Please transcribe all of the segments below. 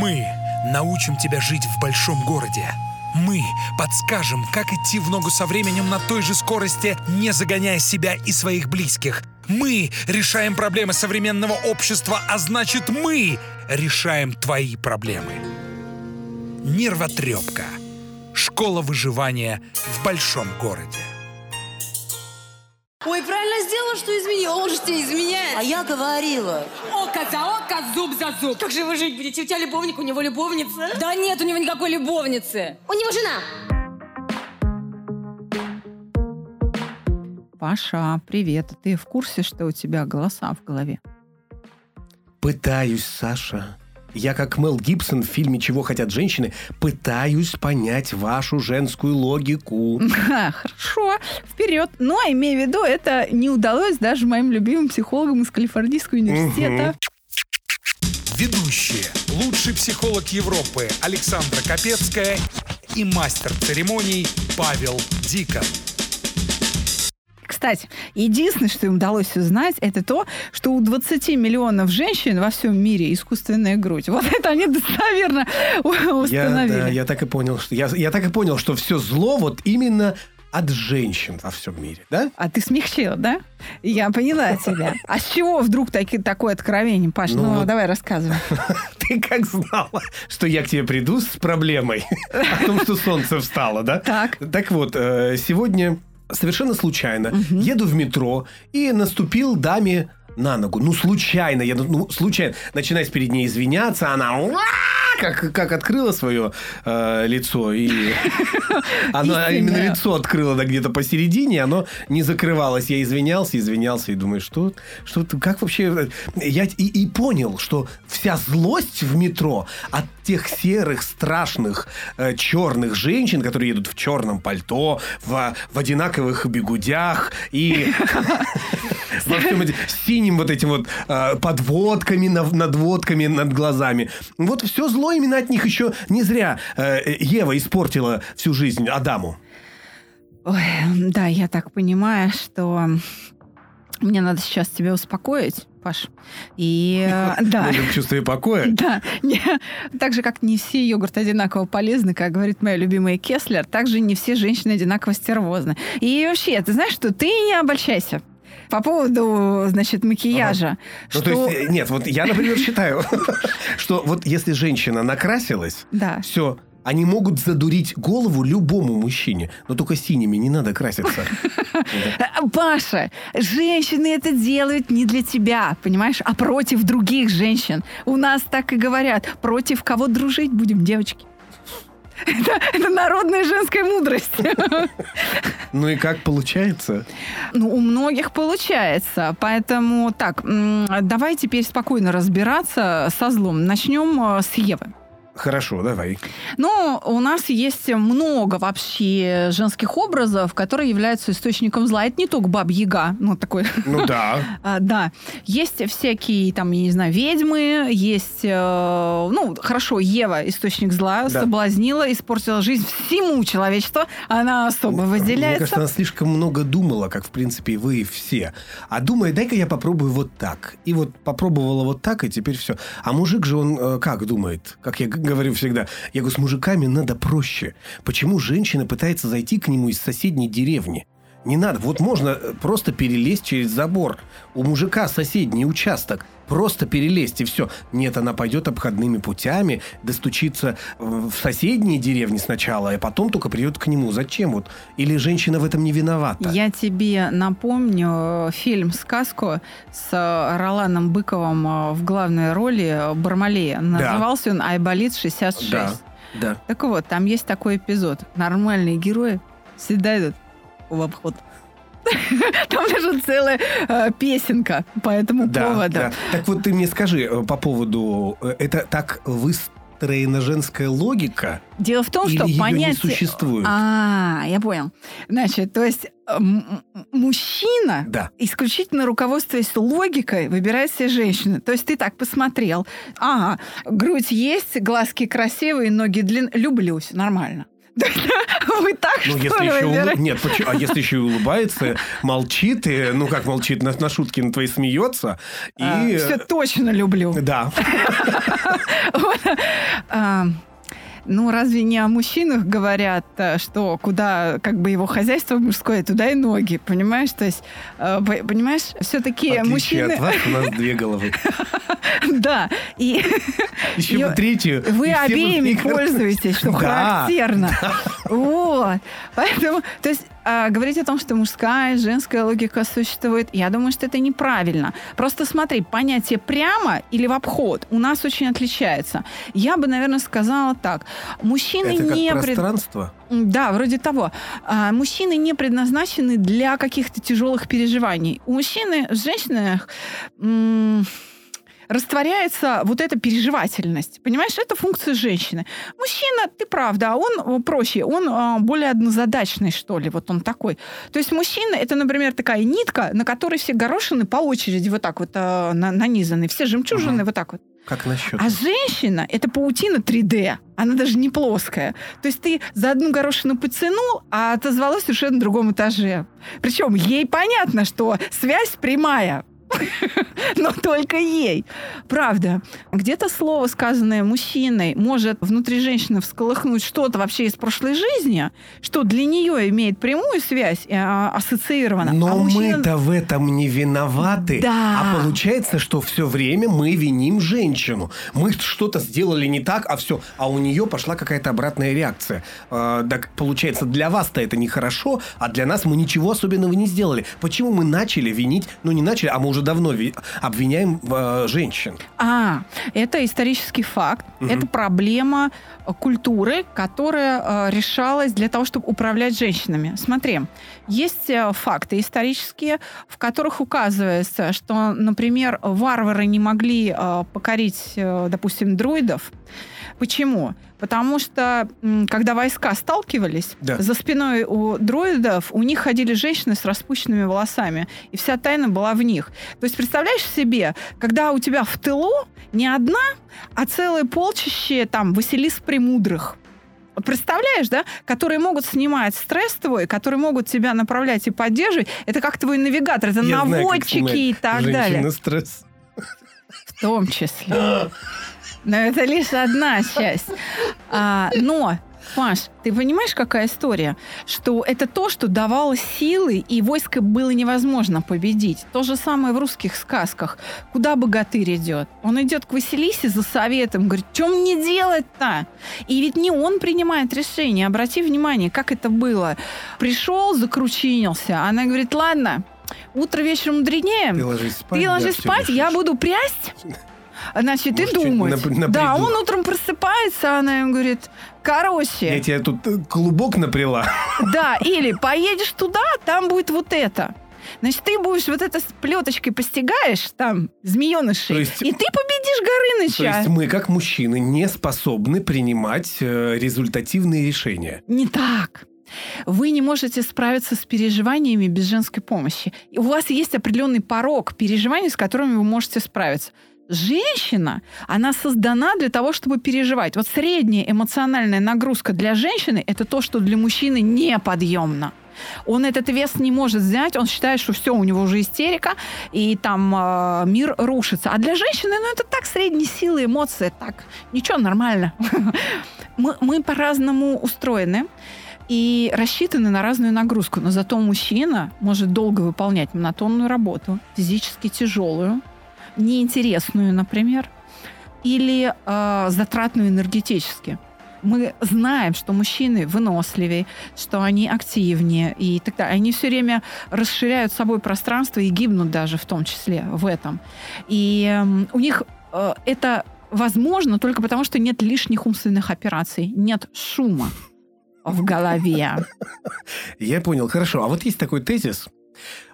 Мы научим тебя жить в большом городе. Мы подскажем, как идти в ногу со временем на той же скорости, не загоняя себя и своих близких. Мы решаем проблемы современного общества, а значит мы решаем твои проблемы. Нервотрепка. Школа выживания в большом городе. Ой, правильно сделала, что изменила. Он же тебе изменяет. А я говорила. Око за око, зуб за зуб. Как же вы жить будете? У тебя любовник, у него любовница. Да нет у него никакой любовницы. У него жена. Паша, привет. Ты в курсе, что у тебя голоса в голове? Пытаюсь, Саша. Я, как Мел Гибсон в фильме «Чего хотят женщины», пытаюсь понять вашу женскую логику. Ха, Хорошо, вперед. Ну, а имея в виду, это не удалось даже моим любимым психологам из Калифорнийского университета. Ведущие. Лучший психолог Европы Александра Капецкая и мастер церемоний Павел Дикон. Кстати, единственное, что им удалось узнать, это то, что у 20 миллионов женщин во всем мире искусственная грудь. Вот это они достоверно Я, установили. да, я так и понял, что я, я так и понял, что все зло вот именно от женщин во всем мире, да? А ты смягчила, да? Я поняла тебя. А с чего вдруг таки, такое откровение, Паш? Ну, Ну вот. давай рассказывай. Ты как знала, что я к тебе приду с проблемой о том, что солнце встало, да? Так. Так вот, э, сегодня совершенно случайно еду в метро и наступил даме на ногу. Ну, случайно. Я, ну, случайно. Начинаю перед ней извиняться, она как, как открыла свое э, лицо. И она именно лицо открыла да, где-то посередине, оно не закрывалось. Я извинялся, извинялся и думаю, что, что как вообще... Я и, и понял, что вся злость в метро от тех серых, страшных, э, черных женщин, которые едут в черном пальто, в, в одинаковых бегудях и во всем эти- синим вот этим вот э, подводками, надводками над глазами. Вот все зло именно от них еще не зря э, Ева испортила всю жизнь Адаму. Ой, да, я так понимаю, что мне надо сейчас тебя успокоить, Паш. И э, да. В чувстве покоя. Да, не- так же, как не все йогурты одинаково полезны, как говорит моя любимая Кеслер, так же не все женщины одинаково стервозны. И вообще, ты знаешь, что ты не обольщайся. По поводу, значит, макияжа. Ну, что... то есть, нет, вот я, например, считаю, что вот если женщина накрасилась, Да. все, они могут задурить голову любому мужчине, но только синими не надо краситься. Паша, женщины это делают не для тебя, понимаешь, а против других женщин. У нас так и говорят, против кого дружить будем, девочки. Это, это народная женская мудрость. Ну и как получается? Ну, у многих получается. Поэтому так, давай теперь спокойно разбираться со злом. Начнем э, с Евы. Хорошо, давай. Ну, у нас есть много вообще женских образов, которые являются источником зла. Это не только баб-яга, ну, такой Ну да. А, да, есть всякие, там, я не знаю, ведьмы, есть, э, ну, хорошо, Ева, источник зла, соблазнила, испортила жизнь всему человечеству, она особо Мне выделяется. кажется, она слишком много думала, как, в принципе, и вы все. А думает, дай-ка я попробую вот так. И вот попробовала вот так, и теперь все. А мужик же, он э, как думает? Как я говорю всегда. Я говорю, с мужиками надо проще. Почему женщина пытается зайти к нему из соседней деревни? Не надо. Вот можно э, просто перелезть через забор. У мужика соседний участок. Просто перелезть, и все. Нет, она пойдет обходными путями, достучится э, в соседние деревни сначала, а потом только придет к нему. Зачем вот? Или женщина в этом не виновата? Я тебе напомню э, фильм «Сказку» с Роланом Быковым в главной роли Бармалея. Назывался он «Айболит 66». Да, да. Так вот, там есть такой эпизод. Нормальные герои всегда идут в обход. Там даже целая э, песенка по этому Да, поводу. да. Так вот ты мне скажи э, по поводу... э, Это так выстроена женская логика? Дело в том, Или что её не понятие... существует? А, я понял. Значит, то есть мужчина, Да. исключительно руководствуясь логикой, выбирает себе женщину. То есть ты так посмотрел. Ага, грудь есть, глазки красивые, ноги длинные. Люблюсь, нормально. Вы так, Ну, что если ли, еще улы-? Нет, почему? А если еще и улыбается, молчит, и, ну как молчит, на, на шутки на твои смеется. И... Все точно люблю. Да. Ну, разве не о мужчинах говорят, э, что куда как бы его хозяйство мужское, туда и ноги, понимаешь? То есть, э, по- понимаешь, все-таки мужчины... от вас, у нас две головы. Да, и Еще третью. вы обеими пользуетесь, что характерно. Вот. Поэтому, то есть, а, говорить о том, что мужская женская логика существует, я думаю, что это неправильно. Просто смотри, понятие прямо или в обход у нас очень отличается. Я бы, наверное, сказала так. Мужчины Это как не пред- пространство. М, Да, вроде того. А, мужчины не предназначены для каких-то тяжелых переживаний. У мужчины в женщинах м, растворяется вот эта переживательность. Понимаешь, это функция женщины. Мужчина, ты прав, да, он э, проще, он а, более однозадачный, что ли, вот он такой. То есть мужчина, это, например, такая нитка, на которой все горошины по очереди вот так вот а, на- нанизаны, все жемчужины Мгм. вот так вот. Как насчет? А женщина — это паутина 3D. Она даже не плоская. То есть ты за одну горошину потянул, а отозвалась совершенно на другом этаже. Причем ей понятно, что связь прямая. Но только ей. Правда. Где-то слово, сказанное мужчиной, может внутри женщины всколыхнуть что-то вообще из прошлой жизни, что для нее имеет прямую связь, э, ассоциировано. Но А мужчина- мы-то в этом не виноваты. Да. А получается, что все время мы виним женщину. Мы что-то сделали не так, а все. А у нее пошла какая-то обратная реакция. Э, так получается, для вас-то это нехорошо, а для нас мы ничего особенного не сделали. Почему мы начали винить, ну не начали, а мы уже давно ви- обвиняем э, женщин? А, это исторический факт. Мгм. Это проблема э, культуры, которая э, решалась для того, чтобы управлять женщинами. Смотри, есть э, факты исторические, в которых указывается, что, например, варвары не могли э, покорить, э, допустим, друидов. Почему? Потому что, когда войска сталкивались, Да. за спиной у дроидов у них ходили женщины с распущенными волосами, и вся тайна была в них. То есть, представляешь себе, когда у тебя в тылу не одна, а целое полчище там Василис Премудрых. Вот представляешь, да? Которые могут снимать стресс твой, которые могут тебя направлять и поддерживать. Это как твой навигатор, это Я знаю, наводчики снимать и так далее. стресс. В том числе. Но это лишь одна часть. А, но, Паш, ты понимаешь, какая история? Что это то, что давало силы, и войско было невозможно победить. То же самое в русских сказках. Куда богатырь идет? Он идет к Василисе за советом, говорит, что мне делать-то? И ведь не он принимает решение. Обрати внимание, как это было. Пришел, закручинился. Она говорит, ладно, утро вечером мудренее. Ты ложись спать. Ты да, ложись всё спать, я буду прясть. Значит, ты чуть думать. нап- напрягу. Да, он утром просыпается, она ему говорит, короче, Я тебе тут э, клубок напряла. да, или поедешь туда, там будет вот это. Значит, ты будешь вот это с плеточкой постигаешь, там, змеенышей, То есть- и ты победишь То Горыныча. есть мы, как мужчины, не способны принимать э, результативные решения. Не так. Вы не можете справиться с переживаниями без женской помощи. И у вас есть определенный порог переживаний, с которыми вы можете справиться. Женщина, она создана для того, чтобы переживать. Вот средняя эмоциональная нагрузка для женщины – это то, что для мужчины неподъемно. Он этот вес не может взять, он считает, что все, у него уже истерика, и там э, мир рушится. А для женщины, ну, это так, средние силы, эмоции, так, ничего, нормально. Мы, мы по-разному устроены и рассчитаны на разную нагрузку. Но зато мужчина может долго выполнять монотонную работу, физически тяжелую, неинтересную, например, или э, затратную энергетически. Мы знаем, что мужчины выносливее, что они активнее и так далее. Они все время расширяют собой пространство и гибнут даже в том числе в этом. И эм, у них э, это возможно только потому, что нет лишних умственных операций, нет шума в голове. Я понял, хорошо. А вот есть такой тезис,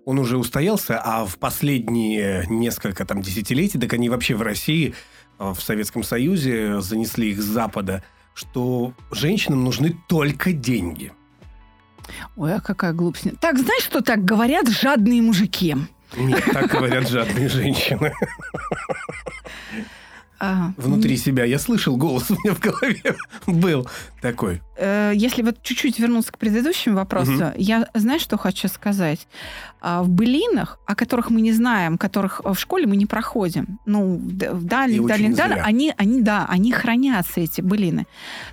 он уже устоялся, а в последние несколько там десятилетий, так они вообще в России, э, в Советском Союзе занесли их с Запада, что женщинам нужны только деньги. Ой, а какая глупость. Так, знаешь, что так говорят жадные мужики? Нет, так говорят жадные женщины. А, внутри себя. Я слышал голос у меня в голове был такой. Э, если вот чуть-чуть вернуться к предыдущему вопросу, Мгм. я знаешь, что хочу сказать? А, В былинах, о которых мы не знаем, которых в школе мы не проходим, ну, в д- в И дальних, дальних, дальних, они, они, да, они хранятся, эти былины.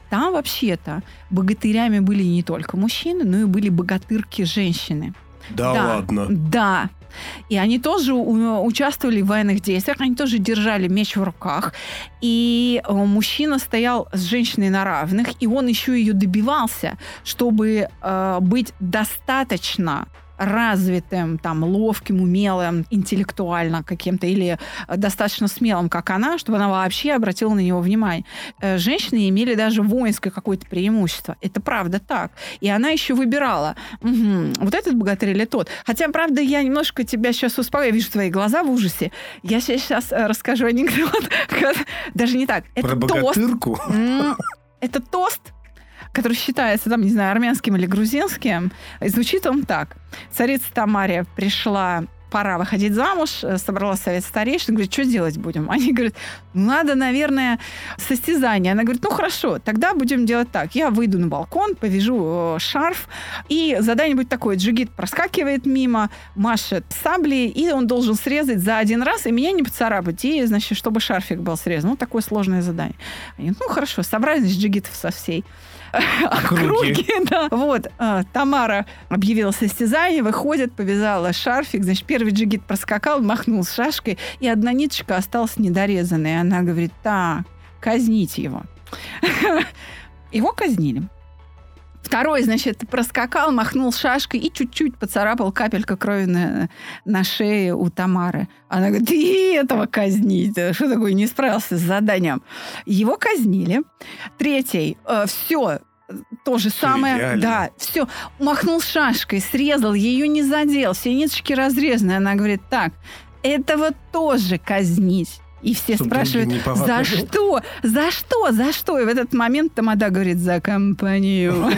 Там вообще-то богатырями были не только мужчины, но и были богатырки-женщины. Да, Да. ладно. Да. И они тоже участвовали в военных действиях, они тоже держали меч в руках. И э, мужчина стоял с женщиной на равных, и он еще ее добивался, чтобы э, быть достаточно развитым, там, ловким, умелым, интеллектуально каким-то, или э, достаточно смелым, как она, чтобы она вообще обратила на него внимание. Э, Женщины имели даже воинское какое-то преимущество. Это правда так. И она еще выбирала, Мгм, вот этот богатырь или тот. Хотя, правда, я немножко тебя сейчас успокою. Я вижу твои глаза в ужасе. Я сейчас расскажу анекдот. Даже не так. Это Про тост. богатырку. Это тост, который считается, там, не знаю, армянским или грузинским. Звучит он так. Царица Тамария пришла пора выходить замуж, э, собрала совет старейшин, говорит, что делать будем? Они говорят, «Ну, надо, наверное, состязание. Она говорит, ну хорошо, тогда будем делать так. Я выйду на балкон, повяжу э, шарф, и задание будет такое. Джигит проскакивает мимо, машет саблей, и он должен срезать за один раз, и меня не поцарапать, и, значит, чтобы шарфик был срезан. Ну, такое сложное задание. Они, ну, хорошо, собрали, значит, джигитов со всей Округи. да. Вот, а, Тамара объявила состязание, выходит, повязала шарфик, значит, первый джигит проскакал, махнул шашкой, и одна ниточка осталась недорезанной. Она говорит, так, казните его. Его казнили. Второй, значит, проскакал, махнул шашкой и чуть-чуть поцарапал капелька крови на, на шее у Тамары. Она говорит, и этого казнить. Что такое, не справился с заданием. Его казнили. Третий, все, то же самое. идеально. Да, все. Махнул шашкой, срезал, ее не задел, все ниточки разрезаны. Она говорит, так, этого тоже казнить. И все Чтоб спрашивают, за что? За что? За что? И в этот момент Тамада говорит, за компанию.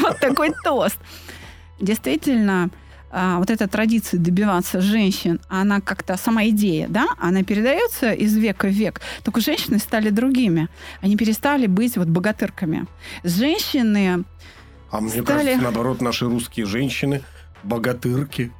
Вот такой тост. Действительно, а, вот эта традиция добиваться женщин, она как-то, сама идея, да, она передается из века в век. Только женщины стали другими. Они перестали быть вот богатырками. Женщины, А мне Стали- кажется, наоборот, наши русские женщины богатырки.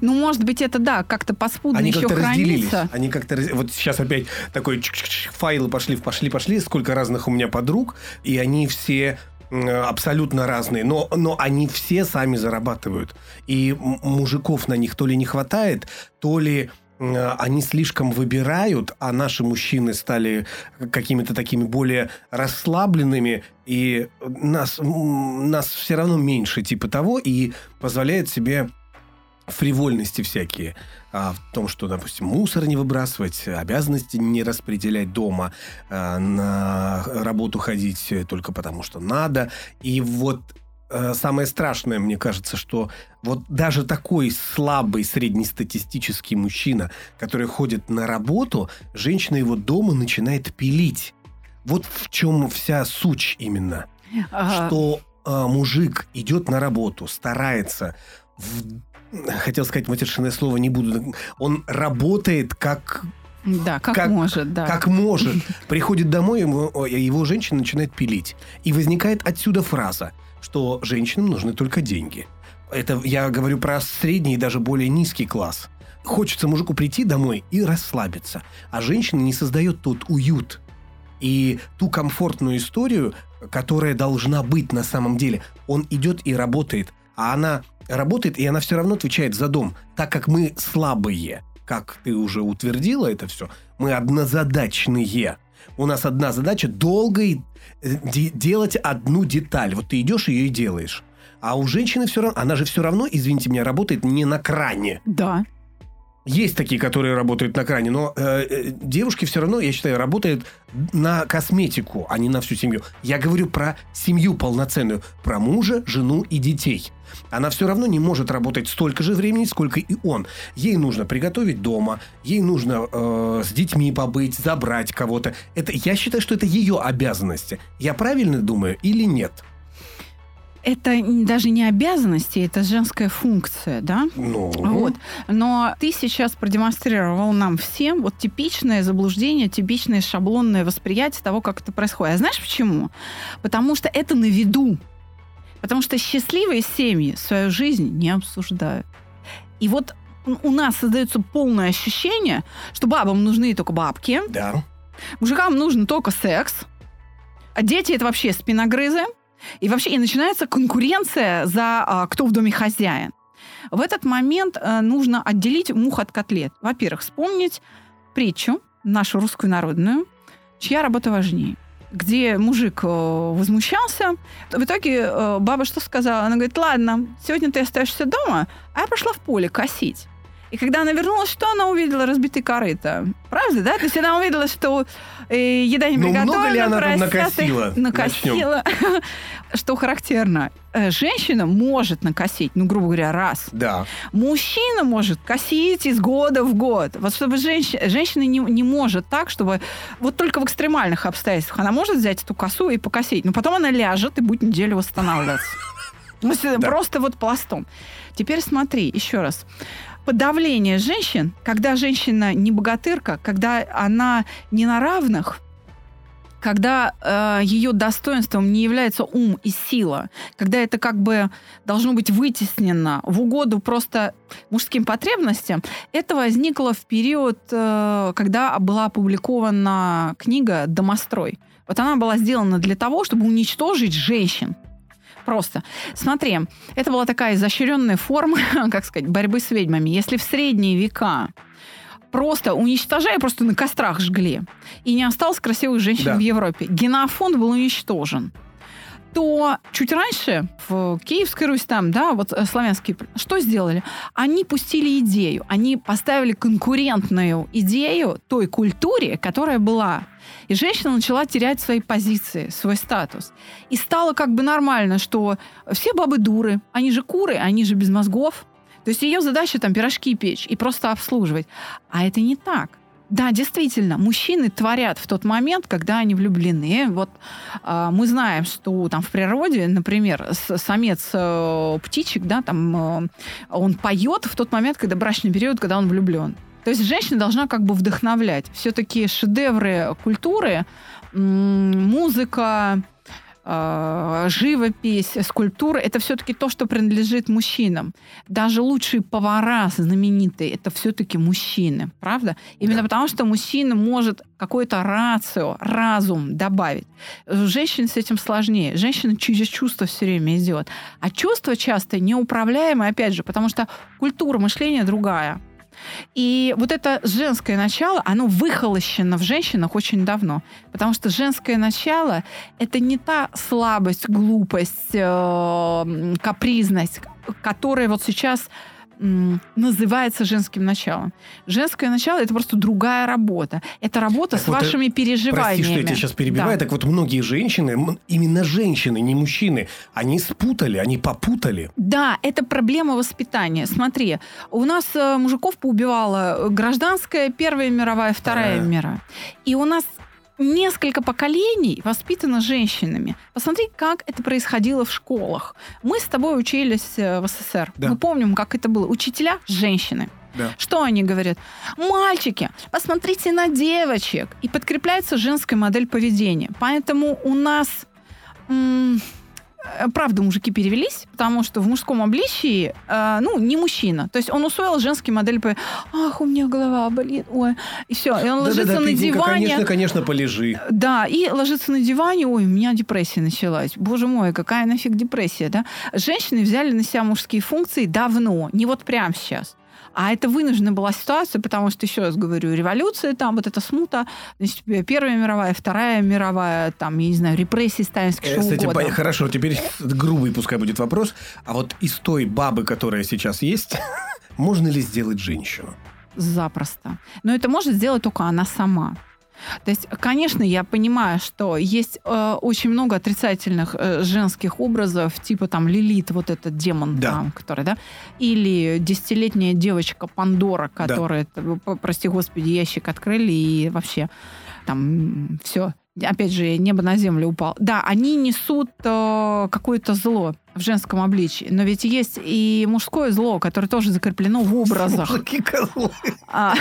Ну, может быть, это, да, как-то подспудно Они еще как-то разделились. хранится. Они как-то раз- вот сейчас опять такой чик-чик-чик, файлы пошли, пошли, пошли. Сколько разных у меня подруг, и они все абсолютно разные, но, но они все сами зарабатывают. И мужиков на них то ли не хватает, то ли они слишком выбирают, а наши мужчины стали какими-то такими более расслабленными, и нас, нас все равно меньше типа того, и позволяет себе фривольности всякие. А, в том, что, допустим, мусор не выбрасывать, обязанности не распределять дома, а, на работу ходить только потому, что надо. И вот э, самое страшное, мне кажется, что вот даже такой слабый среднестатистический мужчина, который ходит на работу, женщина его дома начинает пилить. Вот в чем вся суть именно Ага. что а, мужик идет на работу, старается, в- хотел сказать матершинное слово, не буду, он работает как, Да, как, как- может, да. как может, приходит домой, ему- о, его женщина начинает пилить. И возникает отсюда фраза, что женщинам нужны только деньги. Это я говорю про средний и даже более низкий класс. Хочется мужику прийти домой и расслабиться, а женщина не создает тот уют и ту комфортную историю, которая должна быть на самом деле. Он идет и работает, а она работает, и она все равно отвечает за дом, так как мы слабые. Как ты уже утвердила это все, мы однозадачные. У нас одна задача долго э, де- делать одну деталь. Вот ты идешь ее и делаешь. А у женщины все равно, она же все равно, извините меня, работает не на кране. Да. Есть такие, которые работают на кране, но э, э, девушки все равно, я считаю, работают на косметику, а не на всю семью. Я говорю про семью полноценную, про мужа, жену и детей. Она все равно не может работать столько же времени, сколько и он. Ей нужно приготовить дома, ей нужно э, с детьми побыть, забрать кого-то. Это, я считаю, что это ее обязанности. Я правильно думаю или нет? Это даже не обязанности, это женская функция, да? Ну, Вот. Но ты сейчас продемонстрировал нам всем вот типичное заблуждение, типичное шаблонное восприятие того, как это происходит. А знаешь почему? Потому что это на виду. Потому что счастливые семьи свою жизнь не обсуждают. И вот у нас создается полное ощущение, что бабам нужны только бабки, да. мужикам нужен только секс, а дети это вообще спиногрызы. И вообще и начинается конкуренция за а, кто в доме хозяин. В этот момент а, нужно отделить мух от котлет. Во-первых, вспомнить притчу, нашу русскую народную, чья работа важнее где мужик э, возмущался. В итоге э, баба что сказала? Она говорит, ладно, сегодня ты остаешься дома, а я пошла в поле косить. И когда она вернулась, что она увидела? Разбитый корыто. Правда, да? То есть она увидела, что э, еда не Ну, приготовлена. много ли она там накосила? Накосила. Что характерно, э, женщина может накосить, ну, грубо говоря, раз. Да. Мужчина может косить из года в год. Вот чтобы женщина, женщина не, не может так, чтобы... Вот только в экстремальных обстоятельствах она может взять эту косу и покосить, но потом она ляжет и будет неделю восстанавливаться. Ну, Да. Просто вот пластом. Теперь смотри, еще раз. Подавление женщин, когда женщина не богатырка, когда она не на равных, когда э, ее достоинством не является ум и сила, когда это как бы должно быть вытеснено в угоду просто мужским потребностям, это возникло в период, э, когда была опубликована книга «Домострой». Вот она была сделана для того, чтобы уничтожить женщин. Просто. Смотри, это была такая изощренная форма, как сказать, борьбы с ведьмами. Если в средние века просто уничтожая, просто на кострах жгли, и не осталось красивых женщин Да. в Европе, генофонд был уничтожен, то чуть раньше в Киевской Русь там, да, вот э, славянские, что сделали? Они пустили идею, они поставили конкурентную идею той культуре, которая была. И женщина начала терять свои позиции, свой статус. И стало как бы нормально, что все бабы дуры, они же куры, они же без мозгов. То есть ее задача там пирожки печь и просто обслуживать. А это не так. Да, действительно, мужчины творят в тот момент, когда они влюблены. Вот а, мы знаем, что там в природе, например, самец э, птичек, да, там э, он поет в тот момент, когда брачный период, когда он влюблен. То есть женщина должна как бы вдохновлять. Все-таки шедевры культуры, музыка, э, живопись, скульптура это все-таки то, что принадлежит мужчинам. Даже лучшие повара знаменитые это все-таки мужчины, правда? Именно Да. потому, что мужчина может какое-то рацио, разум добавить. Женщин с этим сложнее. Женщина через чувства все время идет. А чувства часто неуправляемые, опять же, потому что культура мышления другая. И вот это женское начало, оно выхолощено в женщинах очень давно. Потому что женское начало — это не та слабость, глупость, э, капризность, которая вот сейчас называется женским началом. Женское начало — это просто другая работа. Это работа Так с вот, э, вашими переживаниями. Прости, что я тебя сейчас перебиваю. Да. Так вот, многие женщины, именно женщины, не мужчины, они спутали, они попутали. Да, это проблема воспитания. Смотри, у нас э, мужиков поубивала гражданская, Первая мировая, Вторая Вторая. мировая. И у нас несколько поколений воспитано женщинами. Посмотри, как это происходило в школах. Мы с тобой учились э, в СССР. Да. Мы помним, как это было. Учителя – женщины. Да. Что они говорят? Мальчики, посмотрите на девочек. И подкрепляется женская модель поведения. Поэтому у нас... м, Правда, мужики перевелись, потому что в мужском обличии, э, ну, не мужчина. То есть он усвоил женский модель по «Ах, у меня голова болит, ой». И все, и он ложится Да-да-да, на Петенька, диване. конечно, конечно, полежи. Да, и ложится на диване, ой, у меня депрессия началась. Боже мой, какая нафиг депрессия, да? Женщины взяли на себя мужские функции давно, не вот прямо сейчас. А это вынуждена была ситуация, потому что, еще раз говорю, революция, там вот эта смута, значит, Первая мировая, Вторая мировая, там, я не знаю, репрессии сталинские, Э, что Кстати, угодно. хорошо, теперь грубый пускай будет вопрос. А вот из той бабы, которая сейчас есть, можно ли сделать женщину? Запросто. Но это может сделать только она сама. То есть, конечно, я понимаю, что есть э, очень много отрицательных э, женских образов, типа там Лилит, вот этот демон, Да. там, который, да, или десятилетняя девочка Пандора, которая, п- прости господи, ящик открыли и вообще там все. Опять же, небо на землю упало. Да, они несут э, какое-то зло. В женском обличии, но ведь есть и мужское зло, которое тоже закреплено в образах. А,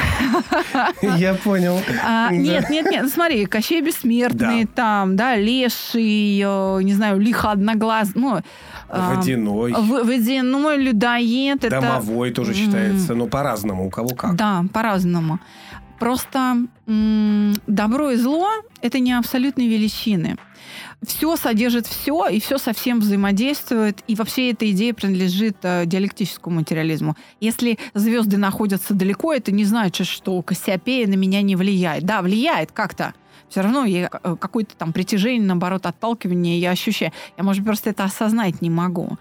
Я понял. а. Нет, нет, нет, ну смотри, Кощей Бессмертный, там, да, Леший, э, не знаю, Лихо Одноглаз, ну... а, Водяной. Водяной людоед. это- Домовой тоже считается, но по-разному, у кого как. Да, по-разному. Просто м, добро и зло – это не абсолютные величины. Все содержит все, и все совсем взаимодействует, и вообще эта идея принадлежит э, диалектическому материализму. Если звезды находятся далеко, это не значит, что Кассиопея на меня не влияет. Да, влияет как-то. Все равно я э, какое-то там притяжение, наоборот, отталкивание я ощущаю. Я, может, просто это осознать не могу.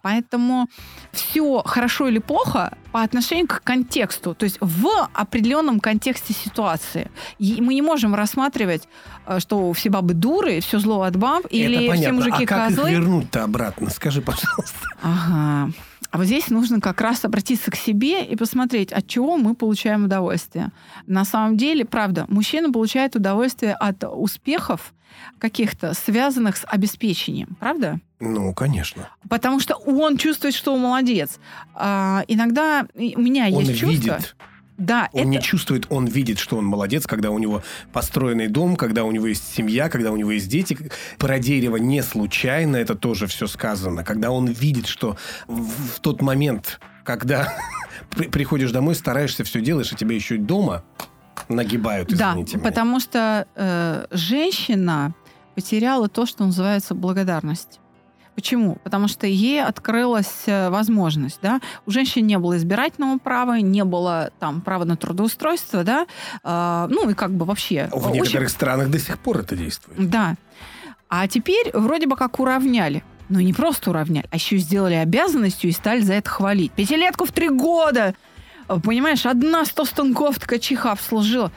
Поэтому все хорошо или плохо по отношению к контексту, то есть в определенном контексте ситуации. И мы не можем рассматривать, э, что все бабы дуры, все зло от баб, или Это все понятно. мужики а как козлы. вернуть-то обратно? Скажи, пожалуйста. Ага. А вот здесь нужно как раз обратиться к себе и посмотреть, от чего мы получаем удовольствие. На самом деле, правда, мужчина получает удовольствие от успехов каких-то, связанных с обеспечением. Правда? Ну, конечно. Потому что он чувствует, что он молодец. А, иногда у меня Он есть чувство. Да, Он это... не чувствует, он видит, что он молодец, когда у него построенный дом, когда у него есть семья, когда у него есть дети. Про дерево не случайно это тоже все сказано. Когда он видит, что в, в тот момент, когда при- приходишь домой, стараешься все делаешь, а тебя еще и дома нагибают, Да, извините меня. потому что э, женщина потеряла то, что называется благодарность. Почему? Потому что ей открылась э, возможность, да. У женщин не было избирательного права, не было там права на трудоустройство, да. Э, ну и как бы вообще. В очень- некоторых странах до сих пор это действует. Да. А теперь вроде бы как уравняли. Но не просто уравняли, а еще сделали обязанностью и стали за это хвалить. Пятилетку в три года! Э, Понимаешь, одна сто станков ткачиха обслужила.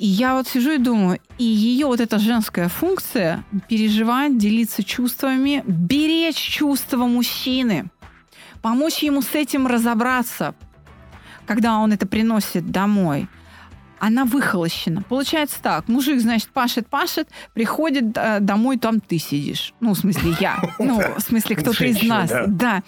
И я вот сижу и думаю, и ее вот эта женская функция переживать, делиться чувствами, беречь чувства мужчины, помочь ему с этим разобраться, когда он это приносит домой, она выхолощена. Получается так, мужик, значит, пашет, пашет, приходит э, домой, там ты сидишь. Ну, в смысле, я. Ну, в смысле, кто-то из нас. да.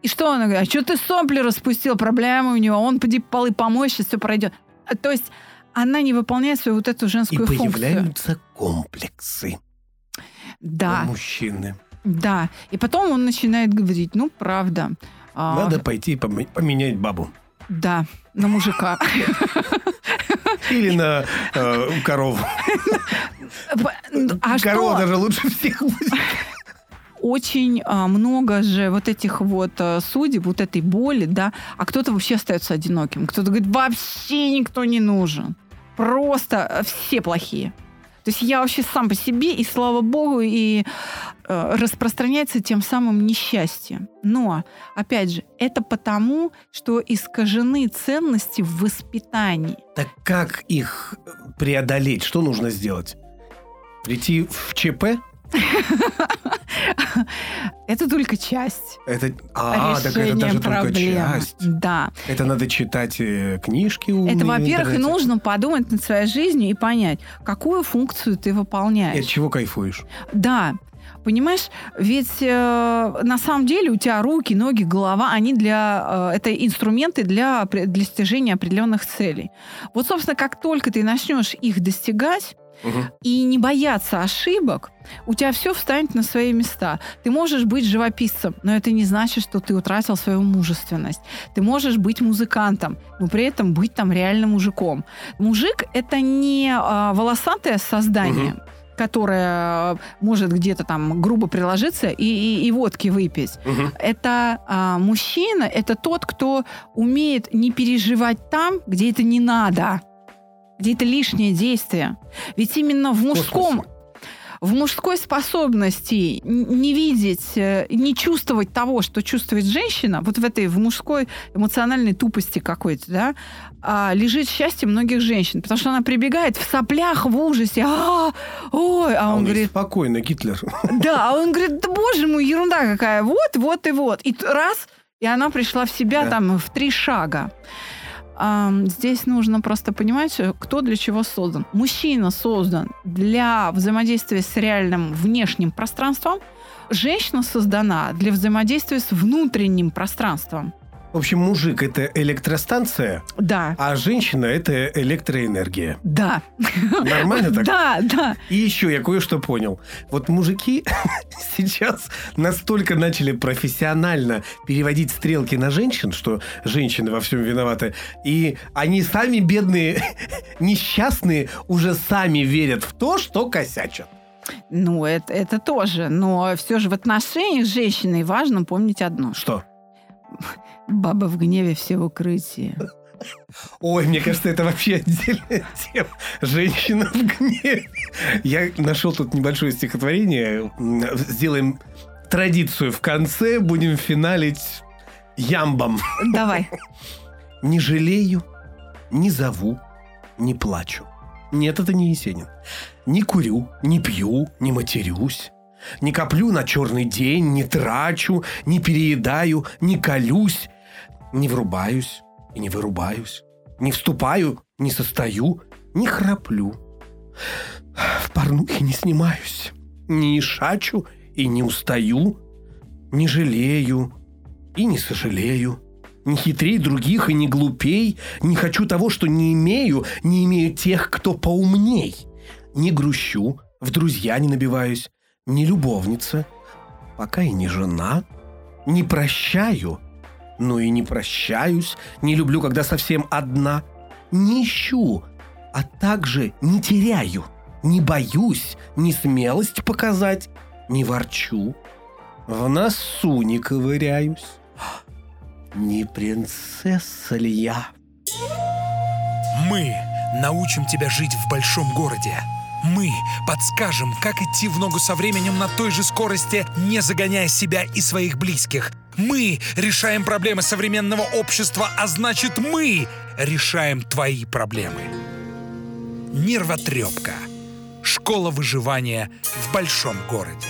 И что она говорит? А что ты сопли распустил? Проблемы у него. Он поди полы помой, сейчас все пройдет. А, То есть она не выполняет свою вот эту И женскую функцию. появляются комплексы Да, у мужчины. да. И потом он начинает говорить, ну, правда. а, Надо пойти поме- поменять бабу. Да, на мужика. Или на э, корову. А Корова что? даже лучше всех будет. Очень а, много же вот этих вот а, судеб, вот этой боли, да, а кто-то вообще остается одиноким, кто-то говорит, вообще никто не нужен, просто а, все плохие. То есть я вообще сам по себе, и слава богу, и э, распространяется тем самым несчастье. Но, опять же, это потому, что искажены ценности в воспитании. Так как их преодолеть? Что нужно сделать? Прийти в ЧП? Это только часть Это, а, так это даже только проблемы. часть. Да. Это надо читать э, книжки умные Это, во-первых, и нужно подумать над своей жизнью и понять, какую функцию ты И выполняешь. от чего кайфуешь? Да. Понимаешь, ведь э, на самом деле у тебя руки, ноги, голова, они для э, это инструменты для достижения определенных целей. Вот, собственно, как только ты начнешь их достигать Мгм. и не бояться ошибок, у тебя все встанет на свои места. Ты можешь быть живописцем, но это не значит, что ты утратил свою мужественность. Ты можешь быть музыкантом, но при этом быть там реально мужиком. Мужик это не а, волосатое создание. Мгм. которое э, может где-то там грубо приложиться и, и, и водки выпить. Мгм. Это а, мужчина, это тот, кто умеет не переживать там, где это не надо, где это лишнее действие. Ведь именно в мужском, в мужской способности не видеть, э, не чувствовать того, что чувствует женщина, вот в этой в мужской эмоциональной тупости какой-то, да, а, лежит счастье многих женщин, потому что она прибегает в соплях, в ужасе, а, ой, а А он он говорит, спокойно, Гитлер. да, а он говорит, да боже мой, ерунда какая, вот, вот и вот. И раз, и она пришла в себя Да. там в три шага. Здесь нужно просто понимать, кто для чего создан. Мужчина создан для взаимодействия с реальным внешним пространством, женщина создана для взаимодействия с внутренним пространством. В общем, мужик это электростанция, Да, а женщина это электроэнергия. да. Нормально так? Да, да. И еще я кое-что понял. Вот мужики сейчас настолько начали профессионально переводить стрелки на женщин, что женщины во всем виноваты, и они сами бедные, несчастные, уже сами верят в то, что косячат. Ну, это, это тоже. Но все же в отношениях с женщиной важно помнить одно. Что? Баба в гневе все в укрытии. Ой, мне кажется, это вообще отдельная тема. Женщина в гневе. Я нашел тут небольшое стихотворение. Сделаем традицию в конце. Будем финалить ямбом. Давай. Не жалею, не зову, не плачу. Нет, это не Есенин. Не курю, не пью, не матерюсь. Не коплю на черный день, не трачу, не переедаю, не колюсь, не врубаюсь и не вырубаюсь. Не вступаю, не состою, не храплю. В порнухе не снимаюсь, не шачу и не устаю, не жалею и не сожалею. Не хитрей других и не глупей, не хочу того, что не имею, не имею тех, кто поумней. Не грущу, в друзья не набиваюсь, не любовница, пока и не жена. Не прощаю, но и не прощаюсь, не люблю, когда совсем одна. Не ищу, а также не теряю, не боюсь, не смелость показать, не ворчу. В носу не ковыряюсь. Не принцесса ли я? Мы научим тебя жить в большом городе. Мы подскажем, как идти в ногу со временем на той же скорости, не загоняя себя и своих близких. Мы решаем проблемы современного общества, а значит мы решаем твои проблемы. Нервотрепка. Школа выживания в большом городе.